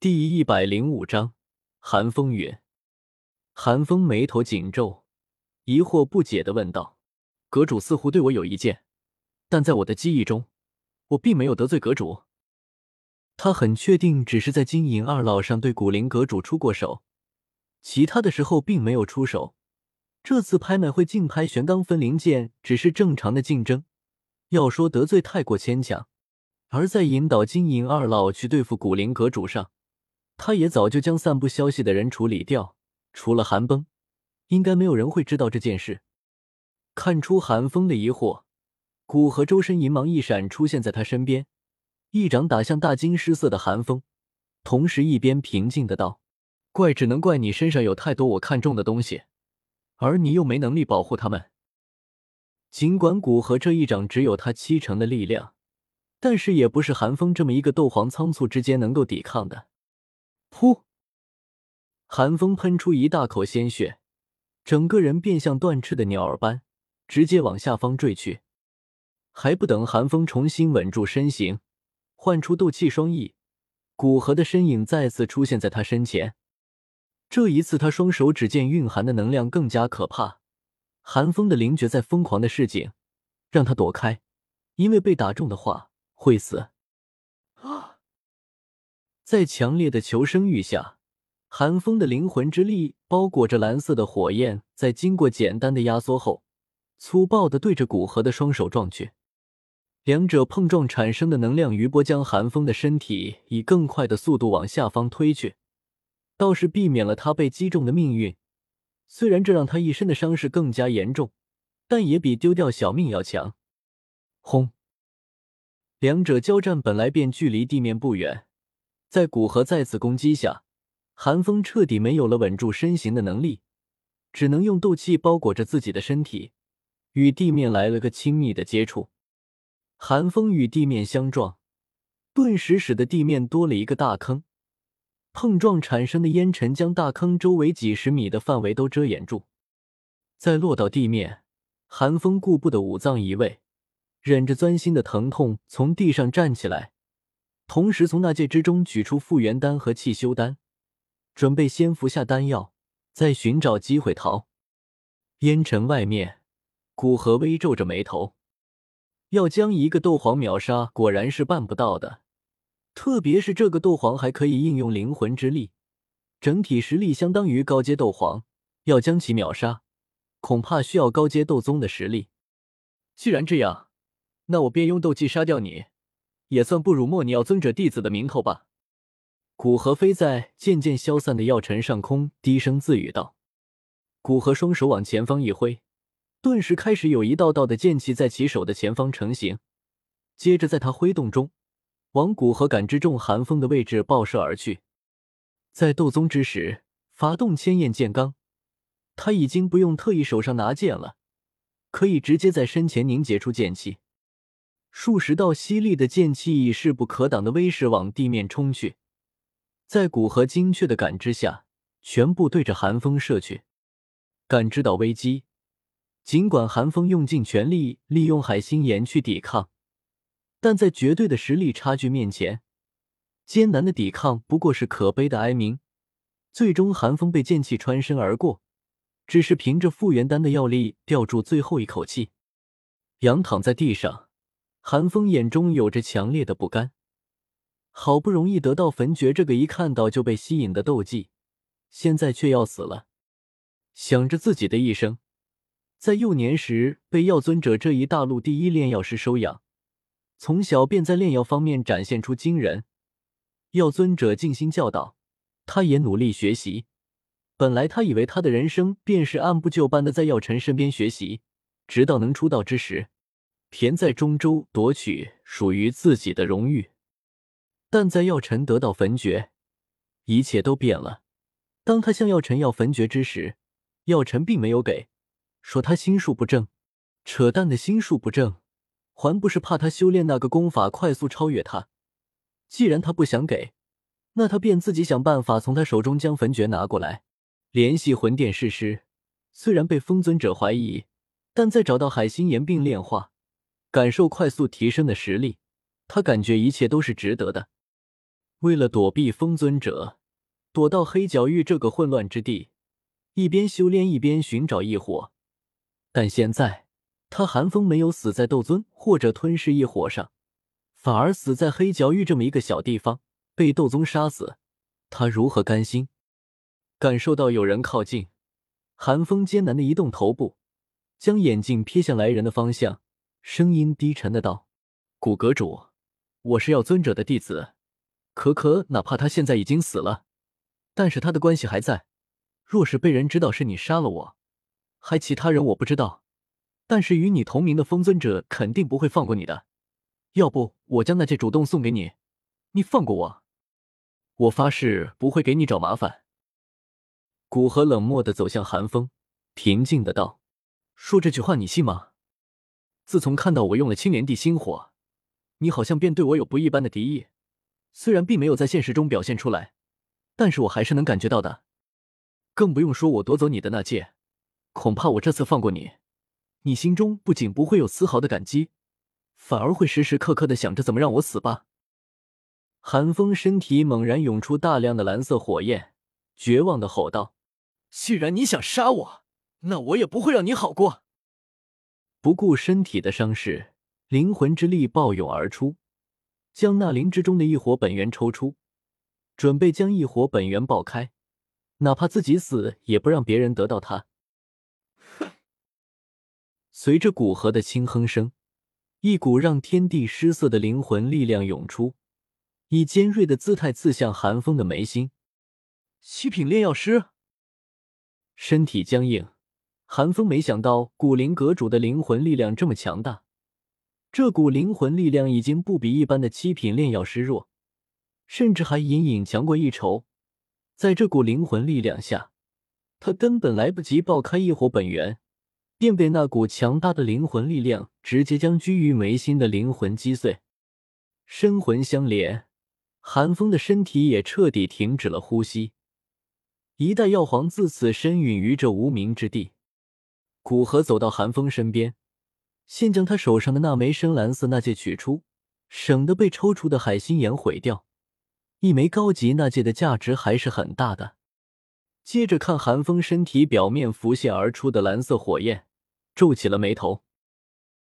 第一百零五章寒风云。寒风眉头紧皱，疑惑不解的问道：“阁主似乎对我有意见，但在我的记忆中，我并没有得罪阁主。”他很确定，只是在金银二老上对古灵阁主出过手，其他的时候并没有出手。这次拍卖会竞拍玄钢分灵剑，只是正常的竞争，要说得罪太过牵强。而在引导金银二老去对付古灵阁主上，他也早就将散布消息的人处理掉，除了寒崩，应该没有人会知道这件事。看出寒风的疑惑，古河周身银芒一闪，出现在他身边，一掌打向大惊失色的寒风，同时一边平静的道：“怪只能怪你身上有太多我看中的东西，而你又没能力保护他们。”尽管古河这一掌只有他七成的力量，但是也不是寒风这么一个斗皇仓促之间能够抵抗的。噗！寒风喷出一大口鲜血，整个人便像断翅的鸟儿般，直接往下方坠去。还不等寒风重新稳住身形，唤出斗气双翼，古河的身影再次出现在他身前。这一次，他双手指尖蕴含的能量更加可怕。寒风的灵觉在疯狂的示警，让他躲开，因为被打中的话会死。在强烈的求生欲下，寒风的灵魂之力包裹着蓝色的火焰，在经过简单的压缩后，粗暴的对着古河的双手撞去。两者碰撞产生的能量余波将寒风的身体以更快的速度往下方推去，倒是避免了他被击中的命运。虽然这让他一身的伤势更加严重，但也比丢掉小命要强。轰！两者交战本来便距离地面不远。在古河再次攻击下，寒风彻底没有了稳住身形的能力，只能用斗气包裹着自己的身体，与地面来了个亲密的接触。寒风与地面相撞，顿时使得地面多了一个大坑，碰撞产生的烟尘将大坑周围几十米的范围都遮掩住。再落到地面，寒风顾不得五脏移位，忍着钻心的疼痛从地上站起来。同时，从那戒之中取出复原丹和气修丹，准备先服下丹药，再寻找机会逃。烟尘外面，古河微皱着眉头，要将一个斗皇秒杀，果然是办不到的。特别是这个斗皇还可以应用灵魂之力，整体实力相当于高阶斗皇，要将其秒杀，恐怕需要高阶斗宗的实力。既然这样，那我便用斗技杀掉你。也算不辱没你药尊者弟子的名头吧。古河飞在渐渐消散的药尘上空，低声自语道：“古河双手往前方一挥，顿时开始有一道道的剑气在其手的前方成型。接着，在他挥动中，往古河感知中寒风的位置爆射而去。在斗宗之时，发动千焰剑罡，他已经不用特意手上拿剑了，可以直接在身前凝结出剑气。”数十道犀利的剑气以势不可挡的威势往地面冲去，在古河精确的感知下，全部对着寒风射去。感知到危机，尽管寒风用尽全力利用海心岩去抵抗，但在绝对的实力差距面前，艰难的抵抗不过是可悲的哀鸣。最终，寒风被剑气穿身而过，只是凭着复原丹的药力吊住最后一口气，仰躺在地上。寒风眼中有着强烈的不甘，好不容易得到焚诀这个一看到就被吸引的斗技，现在却要死了。想着自己的一生，在幼年时被药尊者这一大陆第一炼药师收养，从小便在炼药方面展现出惊人。药尊者尽心教导，他也努力学习。本来他以为他的人生便是按部就班的在药尘身边学习，直到能出道之时。田在中州夺取属于自己的荣誉，但在药尘得到焚诀，一切都变了。当他向药尘要焚诀之时，药尘并没有给，说他心术不正。扯淡的心术不正，还不是怕他修炼那个功法快速超越他？既然他不想给，那他便自己想办法从他手中将焚诀拿过来，联系魂殿誓师。虽然被封尊者怀疑，但在找到海心岩并炼化。感受快速提升的实力，他感觉一切都是值得的。为了躲避风尊者，躲到黑角域这个混乱之地，一边修炼一边寻找异火。但现在他寒风没有死在斗尊或者吞噬异火上，反而死在黑角域这么一个小地方，被斗宗杀死，他如何甘心？感受到有人靠近，寒风艰难的移动头部，将眼睛瞥向来人的方向，声音低沉的道：“古阁主，我是药尊者的弟子。”可可，哪怕他现在已经死了，但是他的关系还在。若是被人知道是你杀了我，还其他人我不知道，但是与你同名的风尊者肯定不会放过你的。要不我将那戒主动送给你，你放过我，我发誓不会给你找麻烦。古河冷漠的走向寒风，平静的道：“说这句话你信吗？自从看到我用了青莲地心火，你好像便对我有不一般的敌意。”虽然并没有在现实中表现出来，但是我还是能感觉到的。更不用说我夺走你的那戒，恐怕我这次放过你，你心中不仅不会有丝毫的感激，反而会时时刻刻的想着怎么让我死吧。寒风身体猛然涌出大量的蓝色火焰，绝望的吼道：“既然你想杀我，那我也不会让你好过。”不顾身体的伤势，灵魂之力暴涌而出。将那灵之中的一火本源抽出，准备将一火本源爆开，哪怕自己死也不让别人得到它。随着古河的轻哼声，一股让天地失色的灵魂力量涌出，以尖锐的姿态刺向寒风的眉心。七品炼药师，身体僵硬，寒风没想到古灵阁主的灵魂力量这么强大。这股灵魂力量已经不比一般的七品炼药师弱，甚至还隐隐强过一筹。在这股灵魂力量下，他根本来不及爆开异火本源，便被那股强大的灵魂力量直接将居于眉心的灵魂击碎。身魂相连，寒风的身体也彻底停止了呼吸。一代药皇自此身陨于这无名之地。古河走到韩风身边。先将他手上的那枚深蓝色那戒取出，省得被抽出的海心岩毁掉。一枚高级那戒的价值还是很大的。接着看韩风身体表面浮现而出的蓝色火焰，皱起了眉头。